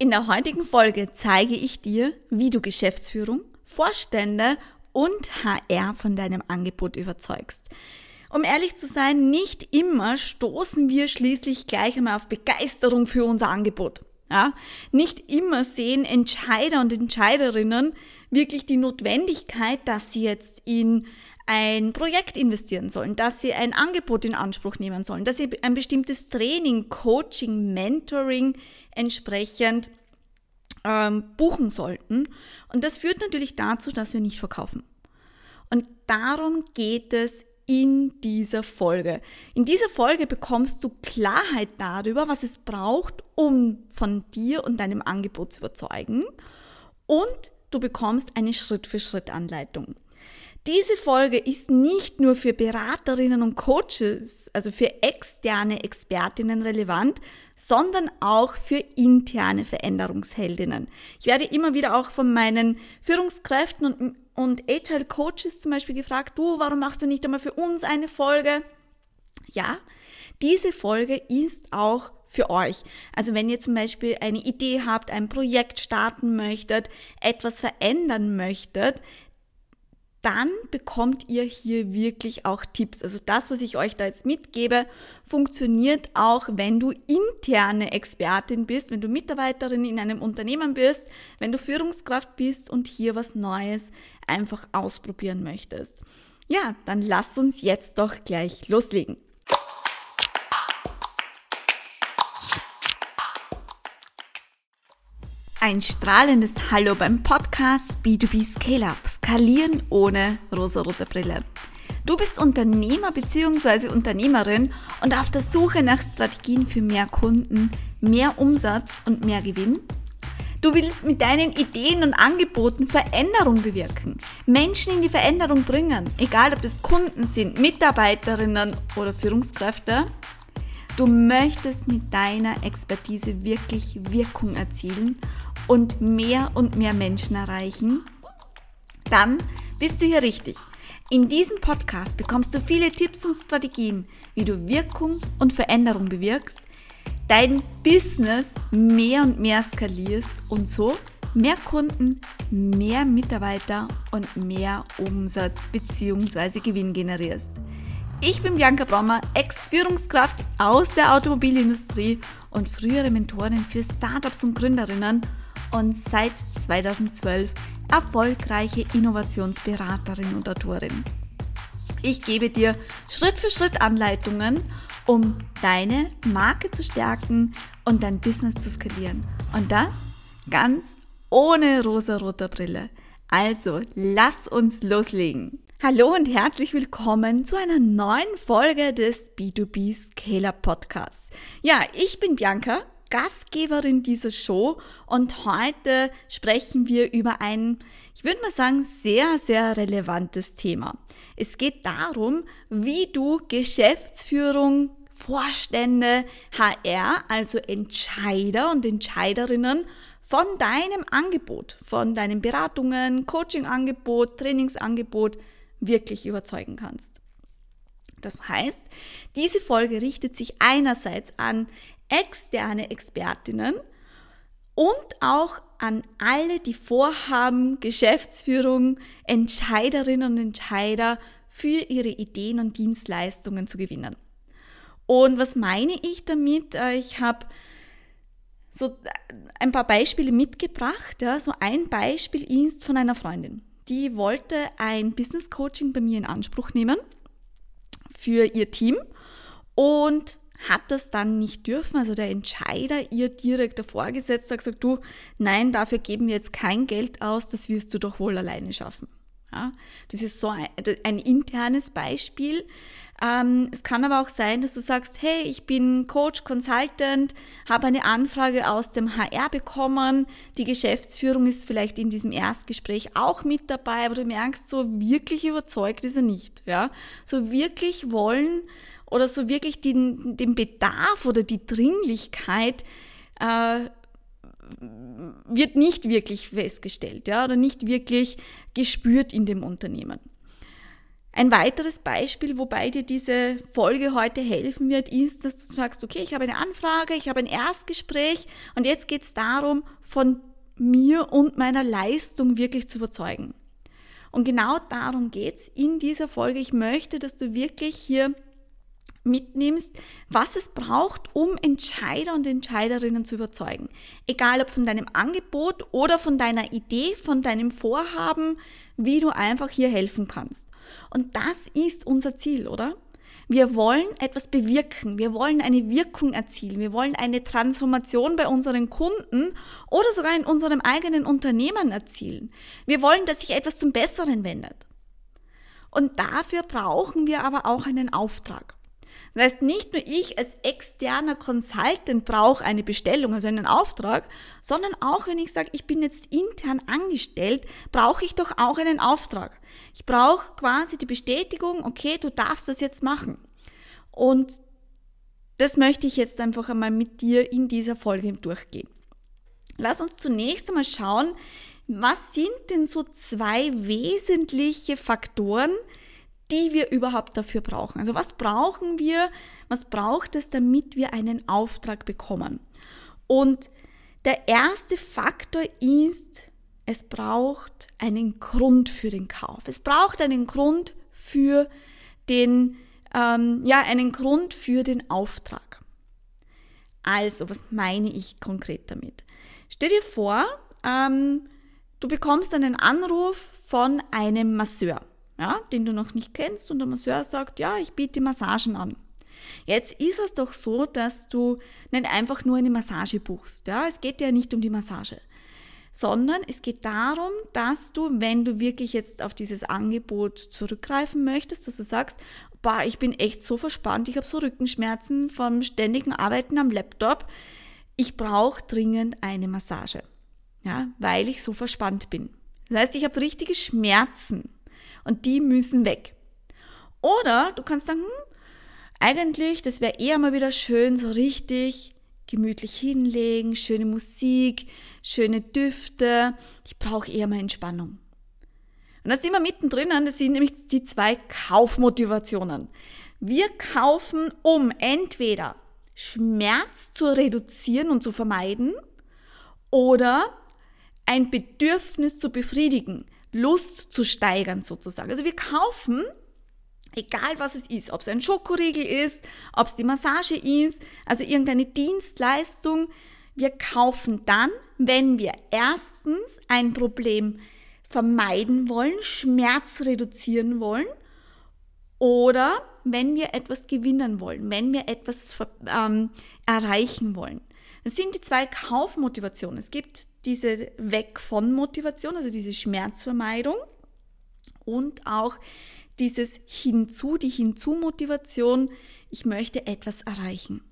In der heutigen Folge zeige ich dir, wie du Geschäftsführung, Vorstände und HR von deinem Angebot überzeugst. Um ehrlich zu sein, nicht immer stoßen wir schließlich gleich einmal auf Begeisterung für unser Angebot. Ja, nicht immer sehen Entscheider und Entscheiderinnen wirklich die Notwendigkeit, dass sie jetzt in ein Projekt investieren sollen, dass sie ein Angebot in Anspruch nehmen sollen, dass sie ein bestimmtes Training, Coaching, Mentoring entsprechend ähm, buchen sollten. Und das führt natürlich dazu, dass wir nicht verkaufen. Und darum geht es in dieser Folge. In dieser Folge bekommst du Klarheit darüber, was es braucht, um von dir und deinem Angebot zu überzeugen. Und du bekommst eine Schritt-für-Schritt-Anleitung. Diese Folge ist nicht nur für Beraterinnen und Coaches, also für externe Expertinnen relevant, sondern auch für interne Veränderungsheldinnen. Ich werde immer wieder auch von meinen Führungskräften und, und Agile Coaches zum Beispiel gefragt, du, warum machst du nicht einmal für uns eine Folge? Ja, diese Folge ist auch für euch. Also wenn ihr zum Beispiel eine Idee habt, ein Projekt starten möchtet, etwas verändern möchtet, dann bekommt ihr hier wirklich auch Tipps. Also das, was ich euch da jetzt mitgebe, funktioniert auch, wenn du interne Expertin bist, wenn du Mitarbeiterin in einem Unternehmen bist, wenn du Führungskraft bist und hier was Neues einfach ausprobieren möchtest. Ja, dann lass uns jetzt doch gleich loslegen. Ein strahlendes Hallo beim Podcast B2B Scale Up. Skalieren ohne rosarote Brille. Du bist Unternehmer bzw. Unternehmerin und auf der Suche nach Strategien für mehr Kunden, mehr Umsatz und mehr Gewinn? Du willst mit deinen Ideen und Angeboten Veränderung bewirken, Menschen in die Veränderung bringen, egal ob das Kunden sind, Mitarbeiterinnen oder Führungskräfte. Du möchtest mit deiner Expertise wirklich Wirkung erzielen und mehr und mehr Menschen erreichen, dann bist du hier richtig. In diesem Podcast bekommst du viele Tipps und Strategien, wie du Wirkung und Veränderung bewirkst, dein Business mehr und mehr skalierst und so mehr Kunden, mehr Mitarbeiter und mehr Umsatz bzw. Gewinn generierst. Ich bin Bianca Brommer, Ex-Führungskraft aus der Automobilindustrie und frühere Mentorin für Startups und Gründerinnen und seit 2012 erfolgreiche Innovationsberaterin und Autorin. Ich gebe dir Schritt für Schritt Anleitungen, um deine Marke zu stärken und dein Business zu skalieren. Und das ganz ohne rosa-roter Brille. Also, lass uns loslegen. Hallo und herzlich willkommen zu einer neuen Folge des B2B Scaler Podcasts. Ja, ich bin Bianca, Gastgeberin dieser Show und heute sprechen wir über ein, ich würde mal sagen, sehr, sehr relevantes Thema. Es geht darum, wie du Geschäftsführung, Vorstände, HR, also Entscheider und Entscheiderinnen von deinem Angebot, von deinen Beratungen, Coachingangebot, Trainingsangebot wirklich überzeugen kannst. Das heißt, diese Folge richtet sich einerseits an externe Expertinnen und auch an alle, die vorhaben, Geschäftsführung, Entscheiderinnen und Entscheider für ihre Ideen und Dienstleistungen zu gewinnen. Und was meine ich damit? Äh, ich habe so ein paar Beispiele mitgebracht. Ja. So ein Beispiel ist von einer Freundin. Die wollte ein Business Coaching bei mir in Anspruch nehmen für ihr Team und hat das dann nicht dürfen. Also der Entscheider, ihr direkter Vorgesetzter, hat gesagt, du, nein, dafür geben wir jetzt kein Geld aus, das wirst du doch wohl alleine schaffen. Ja, das ist so ein, ein internes Beispiel. Ähm, es kann aber auch sein, dass du sagst, hey, ich bin Coach, Consultant, habe eine Anfrage aus dem HR bekommen, die Geschäftsführung ist vielleicht in diesem Erstgespräch auch mit dabei, aber du merkst, so wirklich überzeugt ist er nicht. Ja? So wirklich wollen oder so wirklich den, den Bedarf oder die Dringlichkeit äh, wird nicht wirklich festgestellt ja, oder nicht wirklich gespürt in dem Unternehmen. Ein weiteres Beispiel, wobei dir diese Folge heute helfen wird, ist, dass du sagst, okay, ich habe eine Anfrage, ich habe ein Erstgespräch und jetzt geht es darum, von mir und meiner Leistung wirklich zu überzeugen. Und genau darum geht es in dieser Folge. Ich möchte, dass du wirklich hier mitnimmst, was es braucht, um Entscheider und Entscheiderinnen zu überzeugen. Egal ob von deinem Angebot oder von deiner Idee, von deinem Vorhaben, wie du einfach hier helfen kannst. Und das ist unser Ziel, oder? Wir wollen etwas bewirken, wir wollen eine Wirkung erzielen, wir wollen eine Transformation bei unseren Kunden oder sogar in unserem eigenen Unternehmen erzielen. Wir wollen, dass sich etwas zum Besseren wendet. Und dafür brauchen wir aber auch einen Auftrag. Das heißt, nicht nur ich als externer Consultant brauche eine Bestellung, also einen Auftrag, sondern auch wenn ich sage, ich bin jetzt intern angestellt, brauche ich doch auch einen Auftrag. Ich brauche quasi die Bestätigung, okay, du darfst das jetzt machen. Und das möchte ich jetzt einfach einmal mit dir in dieser Folge durchgehen. Lass uns zunächst einmal schauen, was sind denn so zwei wesentliche Faktoren, die wir überhaupt dafür brauchen. Also was brauchen wir, was braucht es, damit wir einen Auftrag bekommen? Und der erste Faktor ist, es braucht einen Grund für den Kauf. Es braucht einen Grund für den, ähm, ja, einen Grund für den Auftrag. Also, was meine ich konkret damit? Stell dir vor, ähm, du bekommst einen Anruf von einem Masseur ja, den du noch nicht kennst und der Masseur sagt, ja, ich biete Massagen an. Jetzt ist es doch so, dass du nicht einfach nur eine Massage buchst. Ja? Es geht ja nicht um die Massage, sondern es geht darum, dass du, wenn du wirklich jetzt auf dieses Angebot zurückgreifen möchtest, dass du sagst, boah, ich bin echt so verspannt, ich habe so Rückenschmerzen vom ständigen Arbeiten am Laptop, ich brauche dringend eine Massage, ja, weil ich so verspannt bin. Das heißt, ich habe richtige Schmerzen und die müssen weg. Oder du kannst sagen, hm, eigentlich, das wäre eher mal wieder schön, so richtig gemütlich hinlegen, schöne Musik, schöne Düfte. Ich brauche eher mal Entspannung. Und da sind wir mittendrin, das sind nämlich die zwei Kaufmotivationen. Wir kaufen, um entweder Schmerz zu reduzieren und zu vermeiden oder ein Bedürfnis zu befriedigen. Lust zu steigern sozusagen. Also wir kaufen, egal was es ist, ob es ein Schokoriegel ist, ob es die Massage ist, also irgendeine Dienstleistung, wir kaufen dann, wenn wir erstens ein Problem vermeiden wollen, Schmerz reduzieren wollen oder wenn wir etwas gewinnen wollen, wenn wir etwas ähm, erreichen wollen. Das sind die zwei Kaufmotivationen. Es gibt diese Weg von Motivation, also diese Schmerzvermeidung und auch dieses Hinzu, die Hinzu-Motivation, ich möchte etwas erreichen.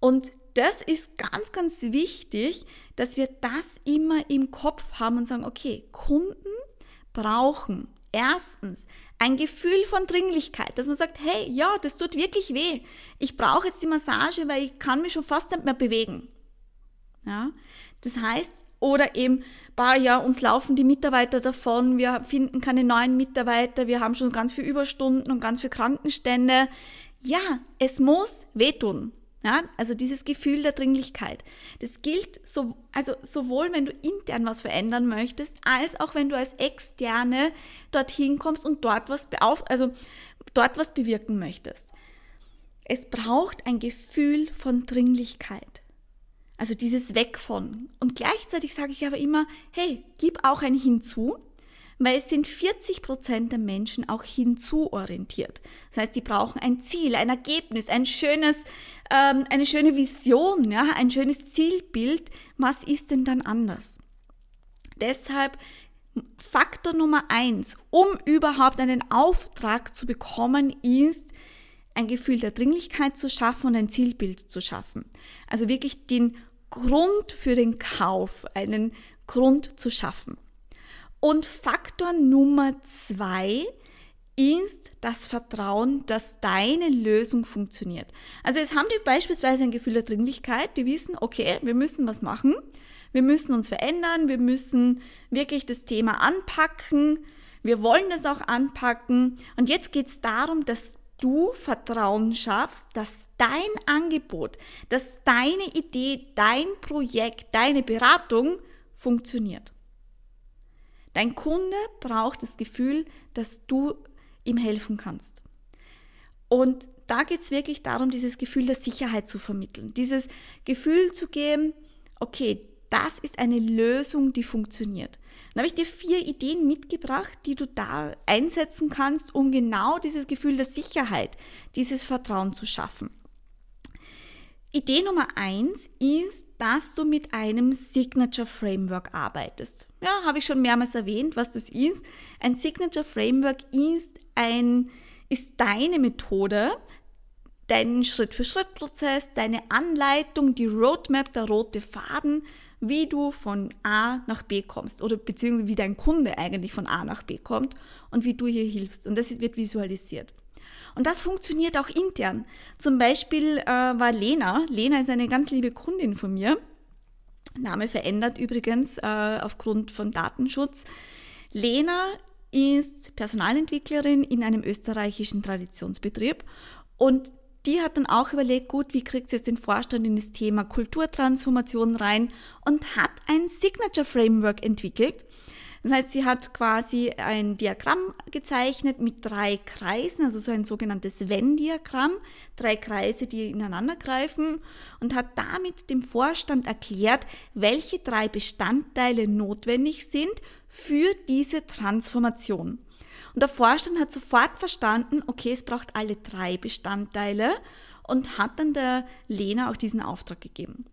Und das ist ganz, ganz wichtig, dass wir das immer im Kopf haben und sagen, okay, Kunden brauchen erstens ein Gefühl von Dringlichkeit, dass man sagt, hey, ja, das tut wirklich weh. Ich brauche jetzt die Massage, weil ich kann mich schon fast nicht mehr bewegen. Ja? Das heißt, oder eben, bah, ja, uns laufen die Mitarbeiter davon, wir finden keine neuen Mitarbeiter, wir haben schon ganz viel Überstunden und ganz viel Krankenstände. Ja, es muss wehtun. Ja, also dieses Gefühl der Dringlichkeit. Das gilt so, also sowohl, wenn du intern was verändern möchtest, als auch wenn du als Externe dorthin kommst und dort was, beauf also dort was bewirken möchtest. Es braucht ein Gefühl von Dringlichkeit. Also dieses Weg von. Und gleichzeitig sage ich aber immer, hey, gib auch ein Hinzu, weil es sind 40 Prozent der Menschen auch hinzuorientiert. Das heißt, die brauchen ein Ziel, ein Ergebnis, ein schönes, ähm, eine schöne Vision, ja, ein schönes Zielbild. Was ist denn dann anders? Deshalb Faktor Nummer eins, um überhaupt einen Auftrag zu bekommen, ist, ein Gefühl der Dringlichkeit zu schaffen und ein Zielbild zu schaffen. Also wirklich den Grund für den Kauf, einen Grund zu schaffen. Und Faktor Nummer zwei ist das Vertrauen, dass deine Lösung funktioniert. Also jetzt haben die beispielsweise ein Gefühl der Dringlichkeit, die wissen, okay, wir müssen was machen, wir müssen uns verändern, wir müssen wirklich das Thema anpacken, Wir wollen das auch anpacken. Und jetzt geht es darum, dass du Vertrauen schaffst, dass dein Angebot, dass deine Idee, dein Projekt, deine Beratung funktioniert. Dein Kunde braucht das Gefühl, dass du ihm helfen kannst. Und da geht es wirklich darum, dieses Gefühl der Sicherheit zu vermitteln. Dieses Gefühl zu geben, okay, das ist eine Lösung, die funktioniert. Dann habe ich dir vier Ideen mitgebracht, die du da einsetzen kannst, um genau dieses Gefühl der Sicherheit, dieses Vertrauen zu schaffen. Idee Nummer eins ist, dass du mit einem Signature Framework arbeitest. Ja, habe ich schon mehrmals erwähnt, was das ist. Ein Signature Framework ist ein, ist deine Methode, dein Schritt-für-Schritt-Prozess, deine Anleitung, die Roadmap, der rote Faden, wie du von A nach B kommst oder beziehungsweise wie dein Kunde eigentlich von A nach B kommt und wie du hier hilfst. Und das wird visualisiert. Und das funktioniert auch intern. Zum Beispiel äh, war Lena, Lena ist eine ganz liebe Kundin von mir, Name verändert übrigens äh, aufgrund von Datenschutz. Lena ist Personalentwicklerin in einem österreichischen Traditionsbetrieb und die hat dann auch überlegt, gut, wie kriegt sie jetzt den Vorstand in das Thema Kulturtransformation rein und hat ein Signature Framework entwickelt. Das heißt, sie hat quasi ein Diagramm gezeichnet mit drei Kreisen, also so ein sogenanntes Venn-Diagramm, drei Kreise, die ineinander greifen und hat damit dem Vorstand erklärt, welche drei Bestandteile notwendig sind für diese Transformation. Und der Vorstand hat sofort verstanden, okay, es braucht alle drei Bestandteile und hat dann der Lena auch diesen Auftrag gegeben.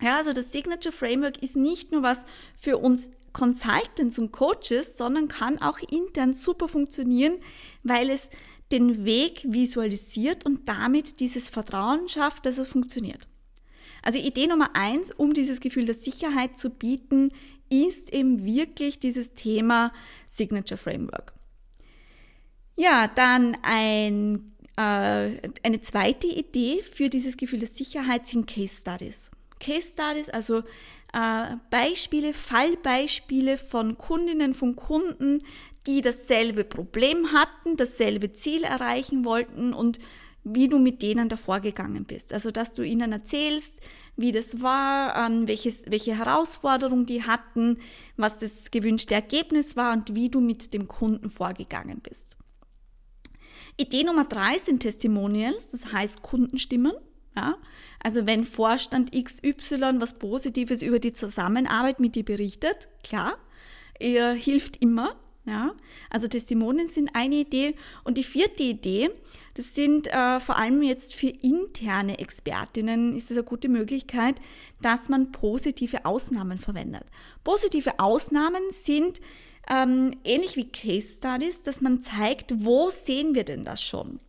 Ja, also das Signature Framework ist nicht nur was für uns Consultants und Coaches, sondern kann auch intern super funktionieren, weil es den Weg visualisiert und damit dieses Vertrauen schafft, dass es funktioniert. Also Idee Nummer eins, um dieses Gefühl der Sicherheit zu bieten, ist eben wirklich dieses Thema Signature Framework. Ja, dann ein, äh, eine zweite Idee für dieses Gefühl der Sicherheit sind Case Studies. Case Studies, also äh, Beispiele, Fallbeispiele von Kundinnen, von Kunden, die dasselbe Problem hatten, dasselbe Ziel erreichen wollten und wie du mit denen davor gegangen bist. Also, dass du ihnen erzählst, wie das war, welches, welche Herausforderungen die hatten, was das gewünschte Ergebnis war und wie du mit dem Kunden vorgegangen bist. Idee Nummer drei sind Testimonials, das heißt Kundenstimmen. Ja? Also wenn Vorstand XY was Positives über die Zusammenarbeit mit dir berichtet, klar, er hilft immer. Ja? Also Testimonials sind eine Idee. Und die vierte Idee, das sind äh, vor allem jetzt für interne Expertinnen, ist es eine gute Möglichkeit, dass man positive Ausnahmen verwendet. Positive Ausnahmen sind ähm, ähnlich wie Case Studies, dass man zeigt, wo sehen wir denn das schon?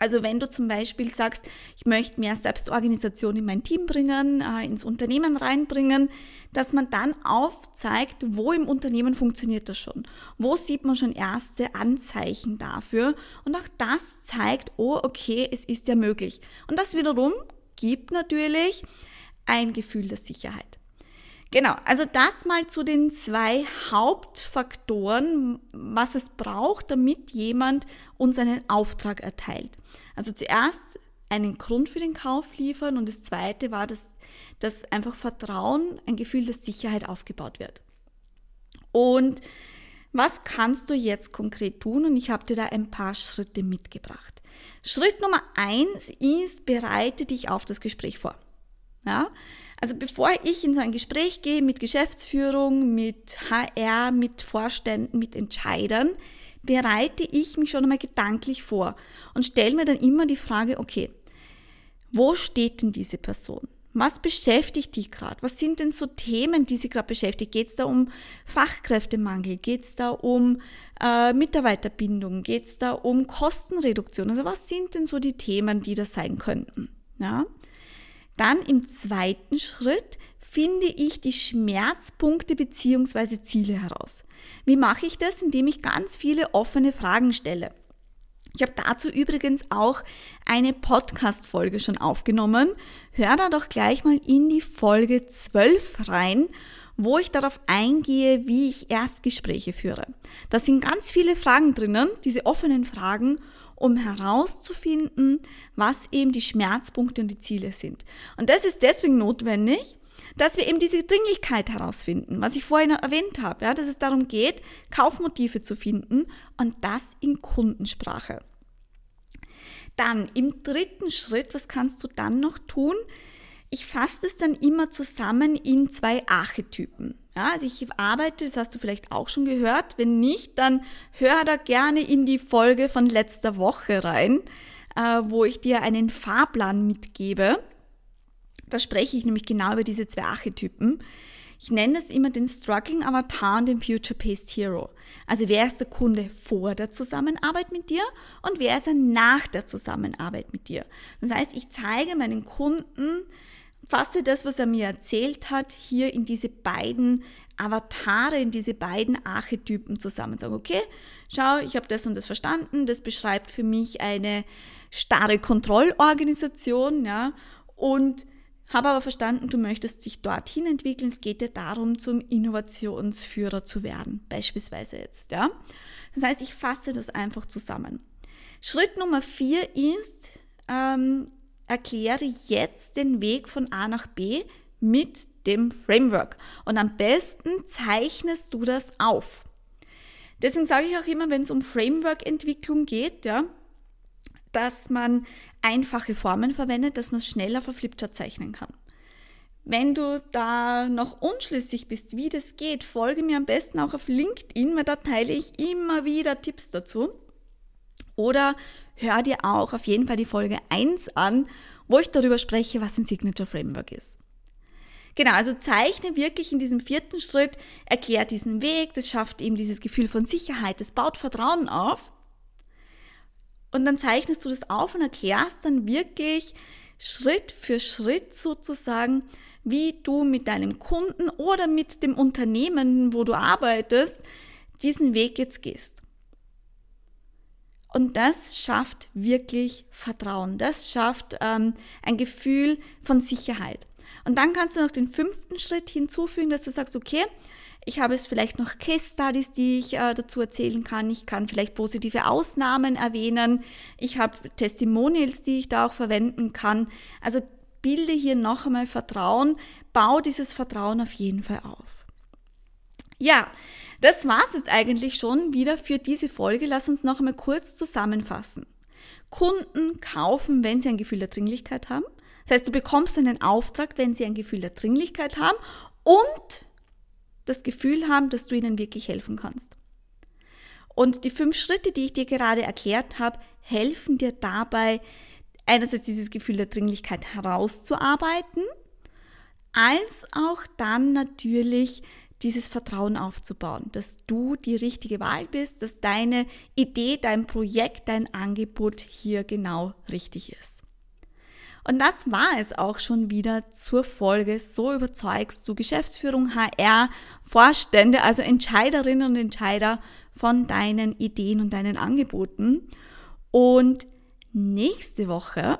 Also wenn du zum Beispiel sagst, ich möchte mehr Selbstorganisation in mein Team bringen, äh, ins Unternehmen reinbringen, dass man dann aufzeigt, wo im Unternehmen funktioniert das schon. Wo sieht man schon erste Anzeichen dafür? Und auch das zeigt, oh, okay, es ist ja möglich. Und das wiederum gibt natürlich ein Gefühl der Sicherheit. Genau, also das mal zu den zwei Hauptfaktoren, was es braucht, damit jemand uns einen Auftrag erteilt. Also zuerst einen Grund für den Kauf liefern und das zweite war, dass, dass einfach Vertrauen, ein Gefühl der Sicherheit aufgebaut wird. Und was kannst du jetzt konkret tun? Und ich habe dir da ein paar Schritte mitgebracht. Schritt Nummer eins ist, bereite dich auf das Gespräch vor. Ja? Also bevor ich in so ein Gespräch gehe mit Geschäftsführung, mit HR, mit Vorständen, mit Entscheidern, bereite ich mich schon einmal gedanklich vor und stelle mir dann immer die Frage, okay, wo steht denn diese Person? Was beschäftigt die gerade? Was sind denn so Themen, die sie gerade beschäftigt? Geht es da um Fachkräftemangel? Geht es da um äh, Mitarbeiterbindung? Geht es da um Kostenreduktion? Also was sind denn so die Themen, die das sein könnten? Ja? Dann im zweiten Schritt finde ich die Schmerzpunkte bzw. Ziele heraus. Wie mache ich das? Indem ich ganz viele offene Fragen stelle. Ich habe dazu übrigens auch eine Podcast-Folge schon aufgenommen. Hör da doch gleich mal in die Folge 12 rein, wo ich darauf eingehe, wie ich Erstgespräche führe. Da sind ganz viele Fragen drinnen, diese offenen Fragen, um herauszufinden, was eben die Schmerzpunkte und die Ziele sind. Und das ist deswegen notwendig, dass wir eben diese Dringlichkeit herausfinden, was ich vorhin erwähnt habe, ja, dass es darum geht, Kaufmotive zu finden und das in Kundensprache. Dann im dritten Schritt, was kannst du dann noch tun? Ich fasse es dann immer zusammen in zwei Archetypen. Ja, also ich arbeite, das hast du vielleicht auch schon gehört. Wenn nicht, dann hör da gerne in die Folge von letzter Woche rein, äh, wo ich dir einen Fahrplan mitgebe. Da spreche ich nämlich genau über diese zwei Archetypen. Ich nenne es immer den Struggling Avatar und den Future Paced Hero. Also wer ist der Kunde vor der Zusammenarbeit mit dir und wer ist er nach der Zusammenarbeit mit dir. Das heißt, ich zeige meinen Kunden, fasse das, was er mir erzählt hat, hier in diese beiden Avatare, in diese beiden Archetypen zusammen. Sagen, okay, schau, ich habe das und das verstanden, das beschreibt für mich eine starre Kontrollorganisation, ja, und habe aber verstanden, du möchtest dich dorthin entwickeln. Es geht dir darum, zum Innovationsführer zu werden, beispielsweise jetzt. Ja? Das heißt, ich fasse das einfach zusammen. Schritt Nummer vier ist, ähm, erkläre jetzt den Weg von A nach B mit dem Framework. Und am besten zeichnest du das auf. Deswegen sage ich auch immer, wenn es um Framework-Entwicklung geht, ja, dass man einfache Formen verwendet, dass man es schneller auf Flipchart zeichnen kann. Wenn du da noch unschlüssig bist, wie das geht, folge mir am besten auch auf LinkedIn, weil da teile ich immer wieder Tipps dazu. Oder hör dir auch auf jeden Fall die Folge 1 an, wo ich darüber spreche, was ein Signature Framework ist. Genau, also zeichne wirklich in diesem vierten Schritt, erklär diesen Weg, das schafft eben dieses Gefühl von Sicherheit, das baut Vertrauen auf und dann zeichnest du das auf und erklärst dann wirklich Schritt für Schritt sozusagen, wie du mit deinem Kunden oder mit dem Unternehmen, wo du arbeitest, diesen Weg jetzt gehst. Und das schafft wirklich Vertrauen. Das schafft ähm, ein Gefühl von Sicherheit. Und dann kannst du noch den fünften Schritt hinzufügen, dass du sagst, okay, ich habe es vielleicht noch Case Studies, die ich äh, dazu erzählen kann. Ich kann vielleicht positive Ausnahmen erwähnen. Ich habe Testimonials, die ich da auch verwenden kann. Also bilde hier noch einmal Vertrauen, bau dieses Vertrauen auf jeden Fall auf. Ja, das war es jetzt eigentlich schon wieder für diese Folge. Lass uns noch einmal kurz zusammenfassen. Kunden kaufen, wenn sie ein Gefühl der Dringlichkeit haben. Das heißt, du bekommst einen Auftrag, wenn sie ein Gefühl der Dringlichkeit haben und das Gefühl haben, dass du ihnen wirklich helfen kannst. Und die fünf Schritte, die ich dir gerade erklärt habe, helfen dir dabei, einerseits dieses Gefühl der Dringlichkeit herauszuarbeiten, als auch dann natürlich dieses Vertrauen aufzubauen, dass du die richtige Wahl bist, dass deine Idee, dein Projekt, dein Angebot hier genau richtig ist. Und das war es auch schon wieder zur Folge So überzeugst du Geschäftsführung, HR, Vorstände, also Entscheiderinnen und Entscheider von deinen Ideen und deinen Angeboten. Und nächste Woche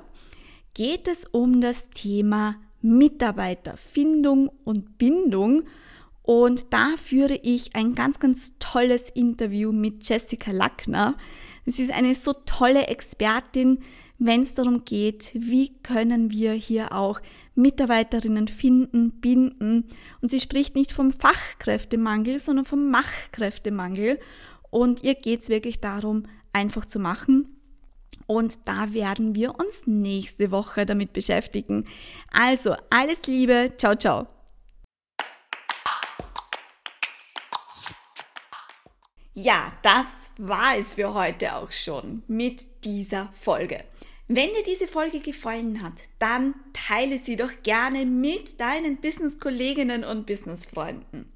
geht es um das Thema Mitarbeiterfindung und Bindung. Und da führe ich ein ganz, ganz tolles Interview mit Jessica Lackner. Sie ist eine so tolle Expertin, wenn es darum geht, wie können wir hier auch Mitarbeiterinnen finden, binden. Und sie spricht nicht vom Fachkräftemangel, sondern vom Machkräftemangel. Und ihr geht es wirklich darum, einfach zu machen. Und da werden wir uns nächste Woche damit beschäftigen. Also, alles Liebe, ciao, ciao. Ja, das war es für heute auch schon mit dieser Folge. Wenn dir diese Folge gefallen hat, dann teile sie doch gerne mit deinen Business-Kolleginnen und Business-Freunden.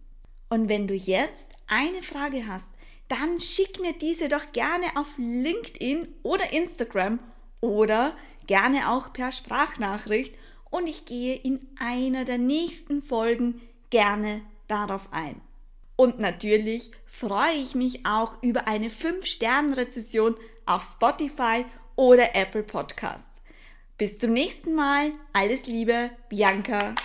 Und wenn du jetzt eine Frage hast, dann schick mir diese doch gerne auf LinkedIn oder Instagram oder gerne auch per Sprachnachricht und ich gehe in einer der nächsten Folgen gerne darauf ein. Und natürlich freue ich mich auch über eine 5-Sterne-Rezession auf Spotify oder Apple Podcast. Bis zum nächsten Mal. Alles Liebe, Bianca.